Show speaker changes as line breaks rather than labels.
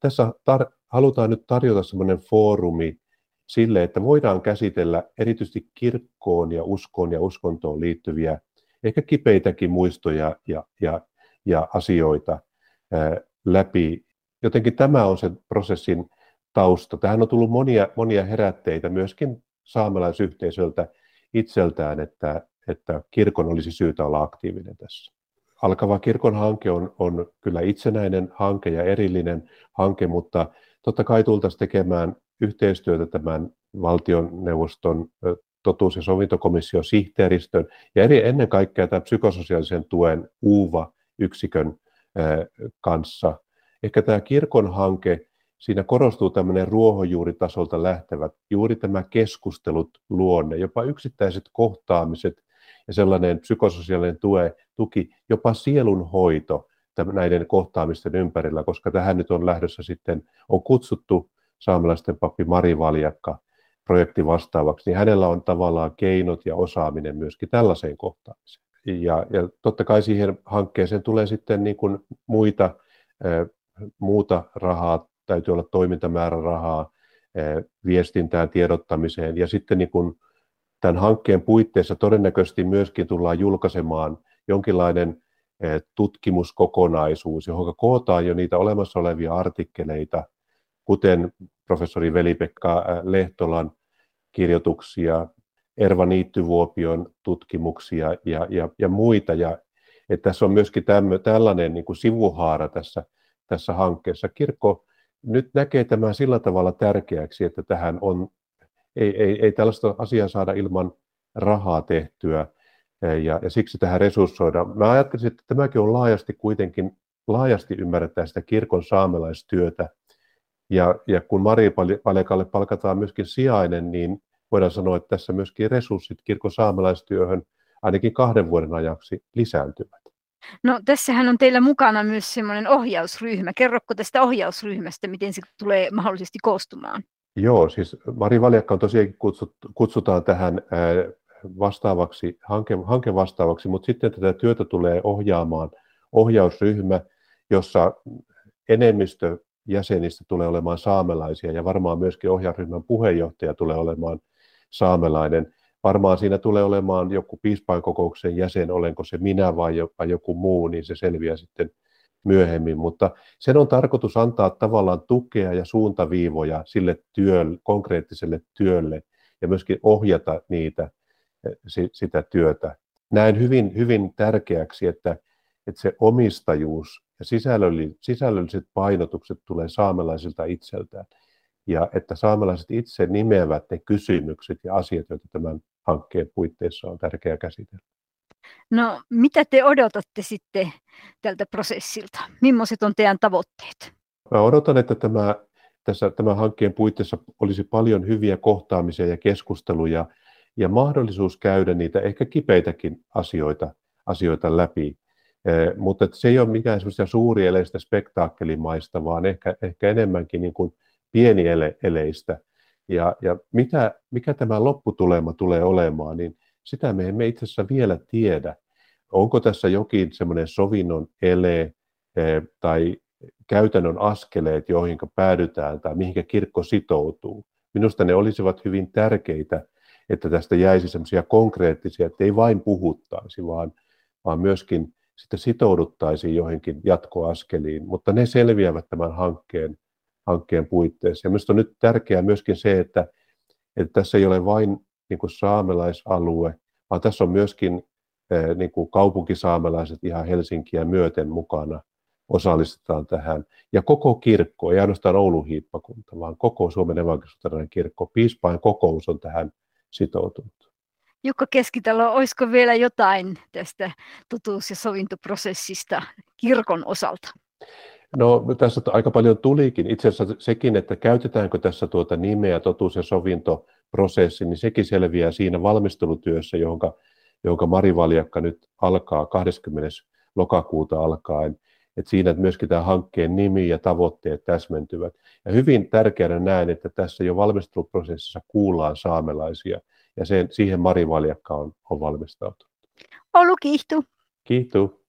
tässä tar- halutaan nyt tarjota sellainen foorumi sille, että voidaan käsitellä erityisesti kirkkoon ja uskoon ja uskontoon liittyviä ehkä kipeitäkin muistoja ja, ja, ja asioita ää, läpi. Jotenkin tämä on se prosessin tausta. Tähän on tullut monia, monia herätteitä myöskin saamelaisyhteisöltä itseltään, että, että kirkon olisi syytä olla aktiivinen tässä. Alkava kirkon hanke on, on kyllä itsenäinen hanke ja erillinen hanke, mutta totta kai tultaisiin tekemään yhteistyötä tämän valtioneuvoston totuus- ja sovintokomission sihteeristön ja eri, ennen kaikkea tämän psykososiaalisen tuen UVA-yksikön kanssa. Ehkä tämä kirkon hanke, siinä korostuu tämmöinen ruohonjuuritasolta lähtevä, juuri tämä keskustelut luonne, jopa yksittäiset kohtaamiset ja sellainen psykososiaalinen tue, tuki, jopa sielunhoito näiden kohtaamisten ympärillä, koska tähän nyt on lähdössä sitten, on kutsuttu saamelaisten pappi Mari Valjakka projekti vastaavaksi, niin hänellä on tavallaan keinot ja osaaminen myöskin tällaiseen kohtaamiseen. Ja, ja totta kai siihen hankkeeseen tulee sitten niin kuin muita, muuta rahaa, täytyy olla toimintamäärärahaa viestintään, tiedottamiseen ja sitten niin kuin tämän hankkeen puitteissa todennäköisesti myöskin tullaan julkaisemaan jonkinlainen tutkimuskokonaisuus, johon kootaan jo niitä olemassa olevia artikkeleita, kuten professori Veli-Pekka Lehtolan kirjoituksia, Erva Niittyvuopion tutkimuksia ja, ja, ja muita. Ja, että tässä on myöskin tämmö, tällainen niin kuin sivuhaara tässä, tässä hankkeessa. Kirkko nyt näkee tämän sillä tavalla tärkeäksi, että tähän on, ei, ei, ei tällaista asiaa saada ilman rahaa tehtyä, ja, ja siksi tähän resurssoidaan. Mä ajattelisin, että tämäkin on laajasti kuitenkin, laajasti ymmärretään sitä kirkon saamelaistyötä, ja, ja kun Mari Palekalle palkataan myöskin sijainen, niin voidaan sanoa, että tässä myöskin resurssit kirkon saamelaistyöhön ainakin kahden vuoden ajaksi lisääntyvät.
No tässähän on teillä mukana myös semmoinen ohjausryhmä. Kerrokko tästä ohjausryhmästä, miten se tulee mahdollisesti koostumaan?
Joo, siis Mari Valjakka on tosiaankin kutsut, kutsutaan tähän vastaavaksi, hanke, vastaavaksi, mutta sitten tätä työtä tulee ohjaamaan ohjausryhmä, jossa enemmistö jäsenistä tulee olemaan saamelaisia ja varmaan myöskin ohjausryhmän puheenjohtaja tulee olemaan saamelainen. Varmaan siinä tulee olemaan joku piispainkokouksen jäsen, olenko se minä vai joku muu, niin se selviää sitten myöhemmin, mutta sen on tarkoitus antaa tavallaan tukea ja suuntaviivoja sille työlle, konkreettiselle työlle ja myöskin ohjata niitä, sitä työtä. Näen hyvin, hyvin tärkeäksi, että, että se omistajuus ja sisällölliset painotukset tulee saamelaisilta itseltään. Ja että saamelaiset itse nimeävät ne kysymykset ja asiat, joita tämän hankkeen puitteissa on tärkeää käsitellä.
No, mitä te odotatte sitten tältä prosessilta? Millaiset on teidän tavoitteet?
Mä odotan, että tämä, tässä, tämän hankkeen puitteissa olisi paljon hyviä kohtaamisia ja keskusteluja ja mahdollisuus käydä niitä ehkä kipeitäkin asioita, asioita läpi. Eh, mutta se ei ole mikään semmoista suurieleistä spektaakkelimaista, vaan ehkä, ehkä enemmänkin niin kuin pienieleistä. Ja, ja mitä, mikä tämä lopputulema tulee olemaan, niin sitä me emme itse asiassa vielä tiedä. Onko tässä jokin semmoinen sovinnon ele eh, tai käytännön askeleet, joihin päädytään tai mihinkä kirkko sitoutuu. Minusta ne olisivat hyvin tärkeitä, että tästä jäisi semmoisia konkreettisia, että ei vain puhuttaisi, vaan, vaan myöskin sitten sitouduttaisiin joihinkin jatkoaskeliin, mutta ne selviävät tämän hankkeen, hankkeen puitteissa. Ja minusta on nyt tärkeää myöskin se, että, että tässä ei ole vain niin kuin saamelaisalue, vaan tässä on myöskin eh, niin kuin kaupunkisaamelaiset ihan Helsinkiä myöten mukana osallistetaan tähän. Ja koko kirkko, ei ainoastaan Oulun hiippakunta, vaan koko Suomen evankelisuutelainen kirkko, piispain kokous on tähän sitoutunut.
Jukka Keskitalo, olisiko vielä jotain tästä totuus- ja sovintoprosessista kirkon osalta?
No tässä aika paljon tulikin. Itse asiassa sekin, että käytetäänkö tässä tuota nimeä totuus- ja sovintoprosessi, niin sekin selviää siinä valmistelutyössä, johon, johon Mari Valjakka nyt alkaa 20. lokakuuta alkaen. Että siinä että myöskin tämä hankkeen nimi ja tavoitteet täsmentyvät. Ja hyvin tärkeänä näen, että tässä jo valmisteluprosessissa kuullaan saamelaisia – ja sen, siihen Mari Valjakka on, on valmistautunut.
Olu kiihtuu.
Kiihtuu.